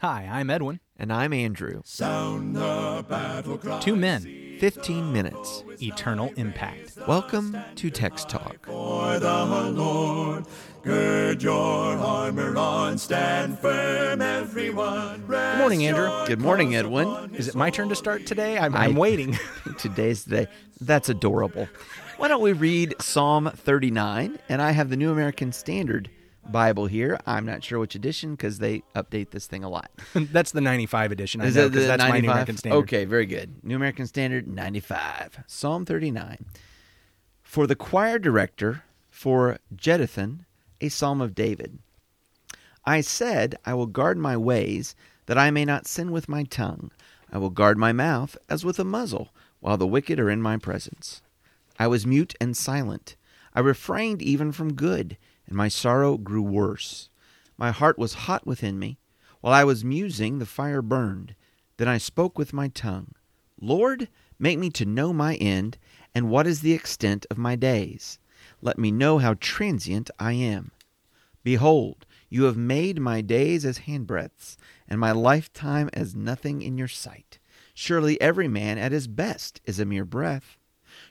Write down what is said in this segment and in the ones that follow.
Hi, I'm Edwin. And I'm Andrew. Sound the battle cry. Two men, 15 minutes. eternal impact. Welcome to Text Talk. For the Lord, gird your armor on, stand firm, everyone. Good morning, Andrew. Good morning, Edwin. Is it my turn to start today? I'm, I- I'm waiting. Today's the day. That's adorable. Why don't we read Psalm 39? And I have the New American Standard Bible here. I'm not sure which edition because they update this thing a lot. that's the 95 edition. I Is know, 'cause the that's my 95? New American Standard. Okay, very good. New American Standard 95. Psalm 39. For the choir director, for Jeduthun, a psalm of David. I said, I will guard my ways, that I may not sin with my tongue. I will guard my mouth as with a muzzle, while the wicked are in my presence. I was mute and silent. I refrained even from good, and my sorrow grew worse. My heart was hot within me. While I was musing, the fire burned. Then I spoke with my tongue. Lord, make me to know my end, and what is the extent of my days. Let me know how transient I am. Behold, you have made my days as handbreadths, and my lifetime as nothing in your sight. Surely every man at his best is a mere breath.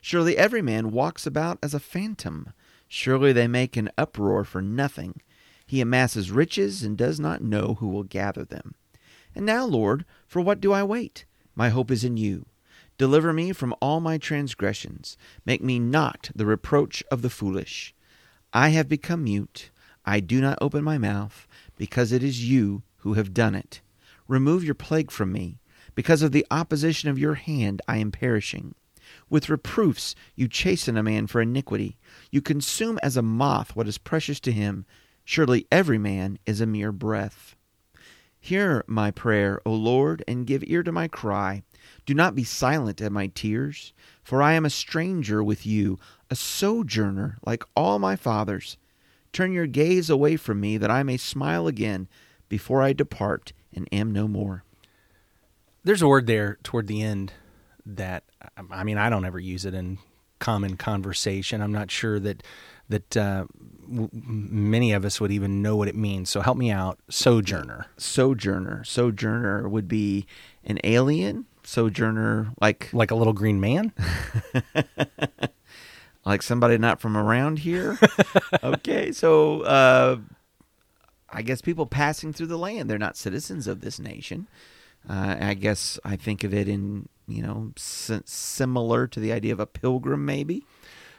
Surely every man walks about as a phantom. Surely they make an uproar for nothing. He amasses riches and does not know who will gather them. And now, Lord, for what do I wait? My hope is in you. Deliver me from all my transgressions. Make me not the reproach of the foolish. I have become mute. I do not open my mouth, because it is you who have done it. Remove your plague from me. Because of the opposition of your hand, I am perishing. With reproofs you chasten a man for iniquity. You consume as a moth what is precious to him. Surely every man is a mere breath. Hear my prayer, O Lord, and give ear to my cry. Do not be silent at my tears, for I am a stranger with you, a sojourner like all my fathers. Turn your gaze away from me, that I may smile again before I depart and am no more. There's a word there toward the end that, I mean, I don't ever use it in common conversation. I'm not sure that that uh, w- many of us would even know what it means. So help me out. Sojourner. Sojourner. Sojourner would be an alien. Sojourner, like Like a little green man? like somebody not from around here. okay, so uh, I guess people passing through the land. They're not citizens of this nation. Uh, I guess I think of it in you know similar to the idea of a pilgrim, maybe.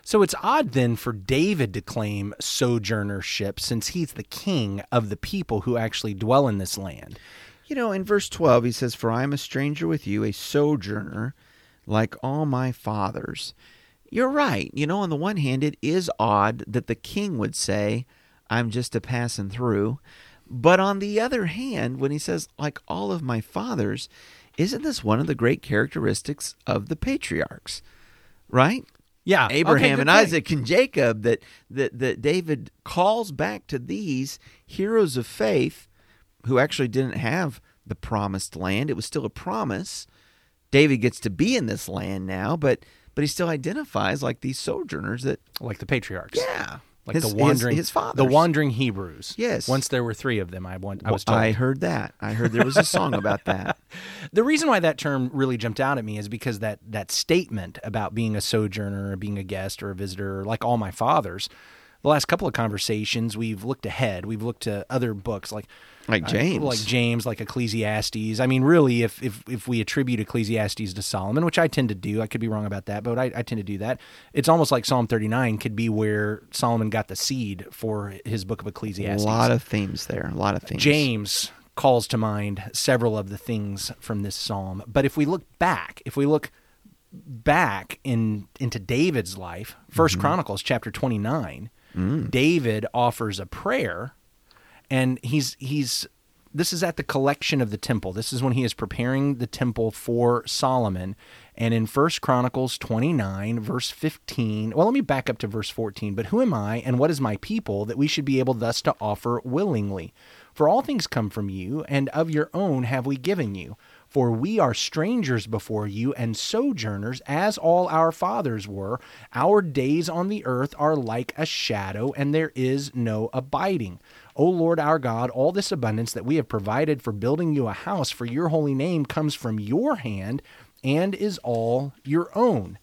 So it's odd then for David to claim sojournership since he's the king of the people who actually dwell in this land. You know, in verse 12, he says, For I am a stranger with you, a sojourner, like all my fathers. You're right. You know, on the one hand, it is odd that the king would say, I'm just a passing through. But on the other hand, when he says, like all of my fathers, isn't this one of the great characteristics of the patriarchs? Right? Yeah, Abraham good and point. Isaac and Jacob that, that that David calls back to these heroes of faith who actually didn't have the promised land. It was still a promise. David gets to be in this land now, but but he still identifies like these sojourners that like the patriarchs. yeah, like his, the wandering his, his fathers. the wandering Hebrews. Yes. Once there were three of them, I want, I was told. I heard that. I heard there was a song about that. the reason why that term really jumped out at me is because that that statement about being a sojourner or being a guest or a visitor, like all my fathers. The last couple of conversations, we've looked ahead. We've looked to other books like Like uh, James. like James, like Ecclesiastes. I mean, really, if if if we attribute Ecclesiastes to Solomon, which I tend to do, I could be wrong about that, but I, I tend to do that. It's almost like Psalm 39 could be where Solomon got the seed for his book of Ecclesiastes. a lot of themes there. A lot of themes. James calls to mind several of the things from this psalm. But if we look back, if we look back in into David's life, 1st Chronicles chapter 29, David offers a prayer and he's he's this is at the collection of the temple. This is when he is preparing the temple for Solomon. And in First Chronicles 29, verse 15, well, let me back up to verse 14. But who am I and what is my people that we should be able thus to offer willingly? For all things come from you, and of your own have we given you. For we are strangers before you and sojourners, as all our fathers were. Our days on the earth are like a shadow, and there is no abiding. O Lord our God, all this abundance that we have provided for building you a house for your holy name comes from your hand and is all your own.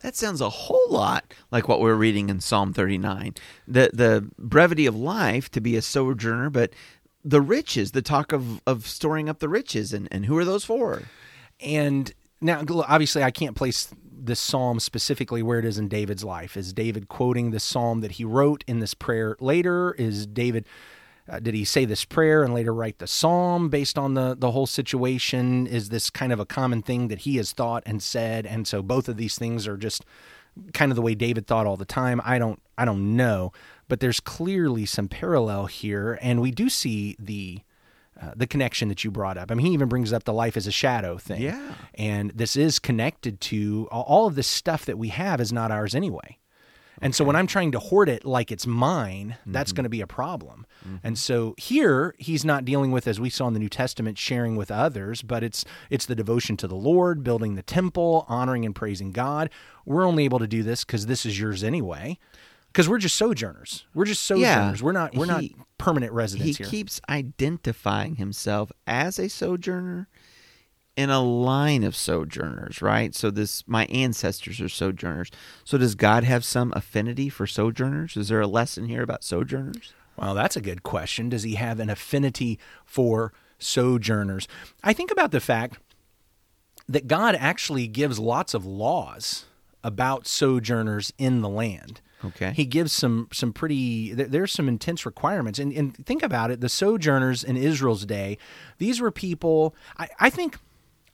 That sounds a whole lot like what we're reading in Psalm 39. The the brevity of life to be a sojourner, but the riches, the talk of, of storing up the riches, and, and who are those for? And now, obviously, I can't place this psalm specifically where it is in David's life. Is David quoting the psalm that he wrote in this prayer later? Is David uh, did he say this prayer and later write the psalm based on the the whole situation? Is this kind of a common thing that he has thought and said? And so both of these things are just kind of the way David thought all the time. I don't I don't know, but there's clearly some parallel here, and we do see the. Uh, the connection that you brought up. I mean, he even brings up the life as a shadow thing. Yeah. And this is connected to all of this stuff that we have is not ours anyway. And so when I'm trying to hoard it like it's mine, that's Mm-hmm. going to be a problem. And so here he's not dealing with as we saw in the New Testament sharing with others, but it's it's the devotion to the Lord, building the temple, honoring and praising God. We're only able to do this cuz this is yours anyway. Cuz we're just sojourners. We're just sojourners. We're not we're He- not permanent He residents here. He keeps identifying himself as a sojourner in a line of sojourners, right? So this my ancestors are sojourners. So does God have some affinity for sojourners? Is there a lesson here about sojourners? Well, that's a good question. Does he have an affinity for sojourners? I think about the fact that God actually gives lots of laws about sojourners in the land. Okay. He gives some some pretty there- there's some intense requirements. And and think about it, the sojourners in Israel's day, these were people I, I think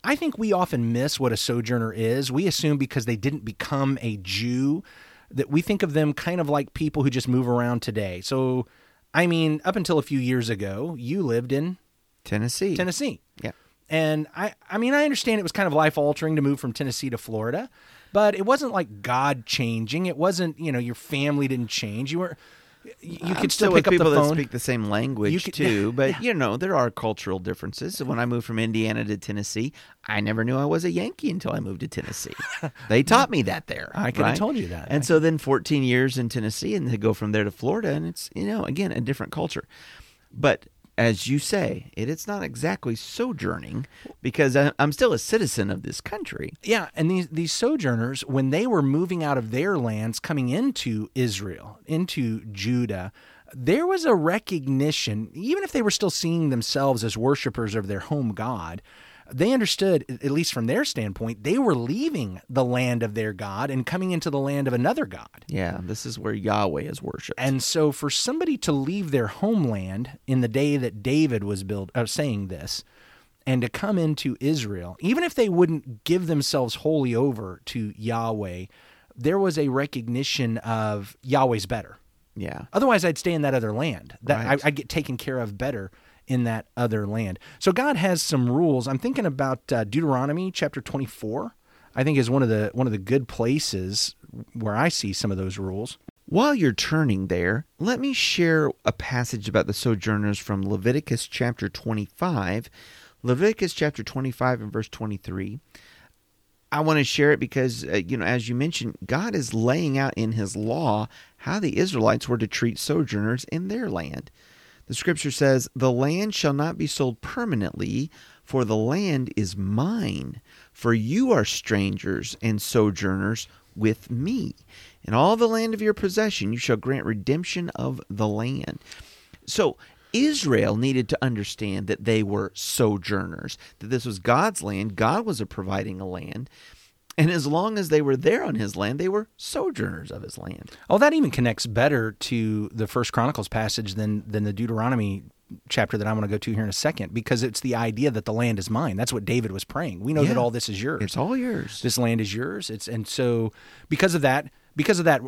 I think we often miss what a sojourner is. We assume because they didn't become a Jew that we think of them kind of like people who just move around today. So I mean, up until a few years ago, you lived in Tennessee. Tennessee. Yeah. And I, I mean, I understand it was kind of life altering to move from Tennessee to Florida, but it wasn't like God changing. It wasn't, you know, your family didn't change. You were, you I'm could still with pick up people the that phone. speak the same language could- too, but yeah. you know there are cultural differences. So when I moved from Indiana to Tennessee, I never knew I was a Yankee until I moved to Tennessee. they taught me that there. I could have told you that. And so then 14 years in Tennessee, and to go from there to Florida, and it's you know again a different culture. But as you say, it, it's not exactly sojourning because I, I'm still a citizen of this country. Yeah, and these these sojourners, when they were moving out of their lands, coming into Israel, into Judah, there was a recognition, even if they were still seeing themselves as worshipers of their home God, they understood, at least from their standpoint, they were leaving the land of their God and coming into the land of another God. Yeah, this is where Yahweh is worshipped. And so, for somebody to leave their homeland in the day that David was built, uh, saying this, and to come into Israel, even if they wouldn't give themselves wholly over to Yahweh, there was a recognition of Yahweh's better. yeah, Otherwise, I'd stay in that other land. That Right. I, I'd get taken care of better in that other land. So God has some rules. I'm thinking about uh, Deuteronomy chapter 24. I think is one of the one of the good places where I see some of those rules. While you're turning there, let me share a passage about the sojourners from Leviticus chapter 25. Leviticus chapter 25 and verse 23. I want to share it because, uh, you know, as you mentioned, God is laying out in his law how the Israelites were to treat sojourners in their land. The scripture says, The land shall not be sold permanently, for the land is mine. For you are strangers and sojourners with me. In all the land of your possession, you shall grant redemption of the land. So, Israel needed to understand that they were sojourners, that this was God's land. God was providing a land. And as long as they were there on his land, they were sojourners of his land. Oh, that even connects better to the First Chronicles passage than than the Deuteronomy chapter that I want to go to here in a second, because it's the idea that the land is mine. That's what David was praying. We know that all this is yours. It's all yours. this land is yours. It's and so because of that, because of that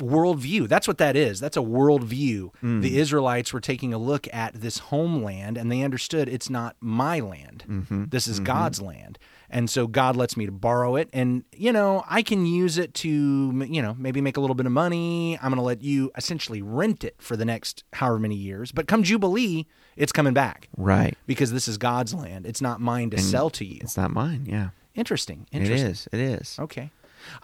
worldview, that's what that is. That's a worldview. Mm. The Israelites were taking a look at this homeland and they understood it's not my land. Mm-hmm. This is God's land. And so God lets me to borrow it and you know, I can use it to you know, maybe make a little bit of money. I'm going to let you essentially rent it for the next however many years. But come Jubilee, it's coming back right. because this is God's land. It's not mine to sell to you. It's not mine. Yeah. Interesting. It Interesting. is. It is. Okay.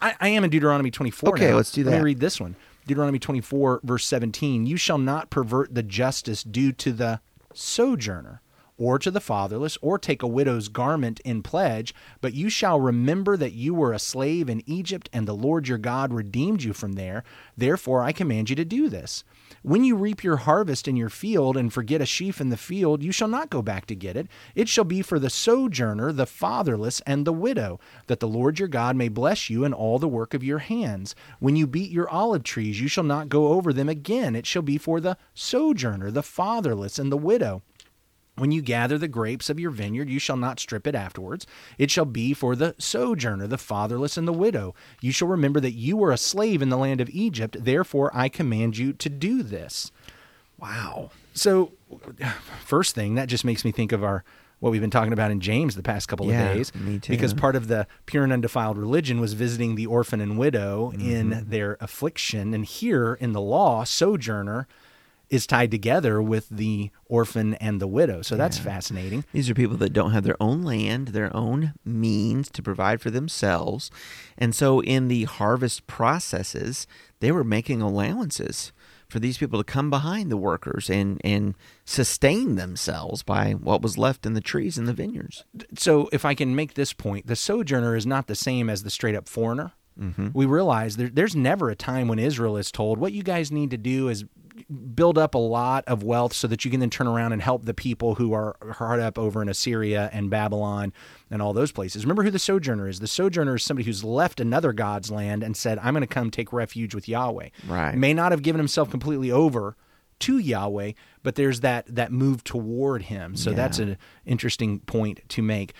I, I am in Deuteronomy 24. Okay, now. let's do that. Let me read this one. Deuteronomy 24, verse 17, you shall not pervert the justice due to the sojourner or to the fatherless, or take a widow's garment in pledge, but you shall remember that you were a slave in Egypt, and the Lord your God redeemed you from there. Therefore, I command you to do this. When you reap your harvest in your field and forget a sheaf in the field, you shall not go back to get it. It shall be for the sojourner, the fatherless, and the widow, that the Lord your God may bless you in all the work of your hands. When you beat your olive trees, you shall not go over them again. It shall be for the sojourner, the fatherless, and the widow. When you gather the grapes of your vineyard, you shall not strip it afterwards. It shall be for the sojourner, the fatherless, and the widow. You shall remember that you were a slave in the land of Egypt. Therefore, I command you to do this. Wow. So, first thing, that just makes me think of our what we've been talking about in James the past couple Yeah, of days. me too. Because part of the pure and undefiled religion was visiting the orphan and widow Mm-hmm. in their affliction. And here in the law, sojourner is tied together with the orphan and the widow. So that's fascinating. These are people that don't have their own land, their own means to provide for themselves. And so in the harvest processes, they were making allowances for these people to come behind the workers and, and sustain themselves by what was left in the trees in the vineyards. so if I can make this point, the sojourner is not the same as the straight up foreigner. Mm-hmm. We realize there, there's never a time when Israel is told what you guys need to do is build up a lot of wealth so that you can then turn around and help the people who are hard up over in Assyria and Babylon and all those places. Remember who the sojourner is. The sojourner is somebody who's left another God's land and said, I'm going to come take refuge with Yahweh. Right. May not have given himself completely over to Yahweh, but there's that that move toward him. So Yeah. that's an interesting point to make.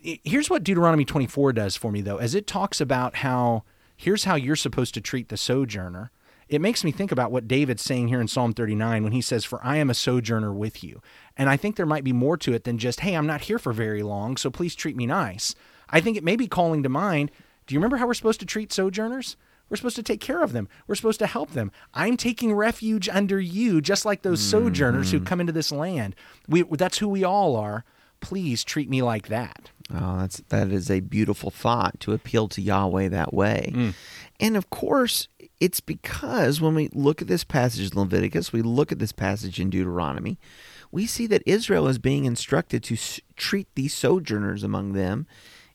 Here's what Deuteronomy 24 does for me though, as it talks about how here's how you're supposed to treat the sojourner. It makes me think about what David's saying here in Psalm 39 when he says, For I am a sojourner with you. And I think there might be more to it than just, Hey, I'm not here for very long, so please treat me nice. I think it may be calling to mind, Do you remember how we're supposed to treat sojourners? We're supposed to take care of them. We're supposed to help them. I'm taking refuge under you, just like those sojourners who mm-hmm. come into this land. We, that's who we all are. Please treat me like that. Oh, that's that is a beautiful thought to appeal to Yahweh that way. Mm. And of course, it's because when we look at this passage in Leviticus, we look at this passage in Deuteronomy, we see that Israel is being instructed to treat these sojourners among them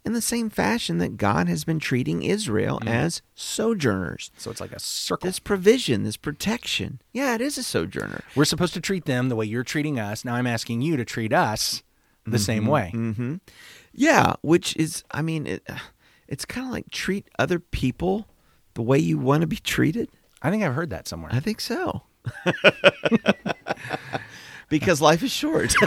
in the same fashion that God has been treating Israel mm-hmm. as sojourners. So it's like a circle. This provision, this protection. Yeah, it is a sojourner. We're supposed to treat them the way you're treating us. Now I'm asking you to treat us the mm-hmm, same way. Mm-hmm. Yeah, which is, I mean, it, it's kind of like treat other people the way you want to be treated. I think I've heard that somewhere. I think so. because life is short.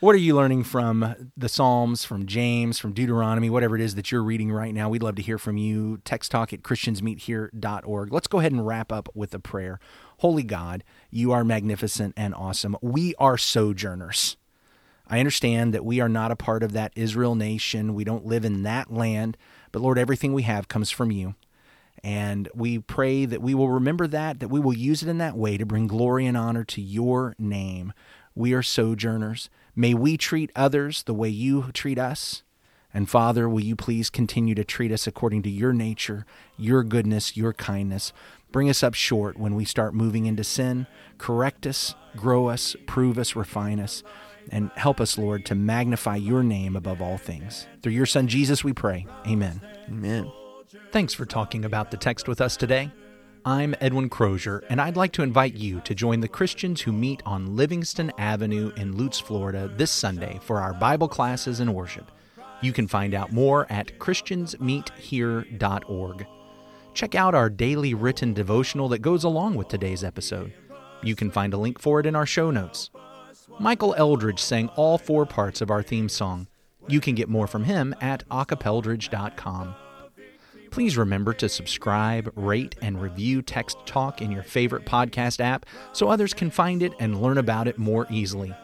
What are you learning from the Psalms, from James, from Deuteronomy, whatever it is that you're reading right now? We'd love to hear from you. Text talk at christiansmeethere.org. Let's go ahead and wrap up with a prayer. Holy God, you are magnificent and awesome. We are sojourners. I understand that we are not a part of that Israel nation. We don't live in that land. But Lord, everything we have comes from you. And we pray that we will remember that, that we will use it in that way to bring glory and honor to your name. We are sojourners. May we treat others the way you treat us. And Father, will you please continue to treat us according to your nature, your goodness, your kindness. Bring us up short when we start moving into sin. Correct us, grow us, prove us, refine us, and help us, Lord, to magnify your name above all things. Through your Son, Jesus, we pray. Amen. Amen. Thanks for talking about the text with us today. I'm Edwin Crozier, and I'd like to invite you to join the Christians who meet on Livingston Avenue in Lutz, Florida this Sunday for our Bible classes and worship. You can find out more at christiansmeethere.org. Check out our daily written devotional that goes along with today's episode. You can find a link for it in our show notes. Michael Eldridge sang all four parts of our theme song. You can get more from him at acapeldridge.com. Please remember to subscribe, rate, and review Text Talk in your favorite podcast app so others can find it and learn about it more easily.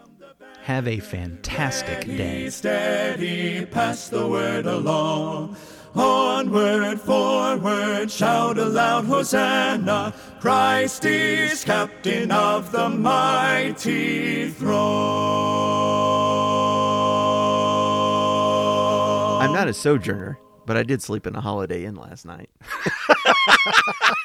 Have a fantastic day. Be steady, pass the word along. Onward, forward, shout aloud, Hosanna! Christ is captain of the mighty throne. I'm not a sojourner, but I did sleep in a Holiday Inn last night.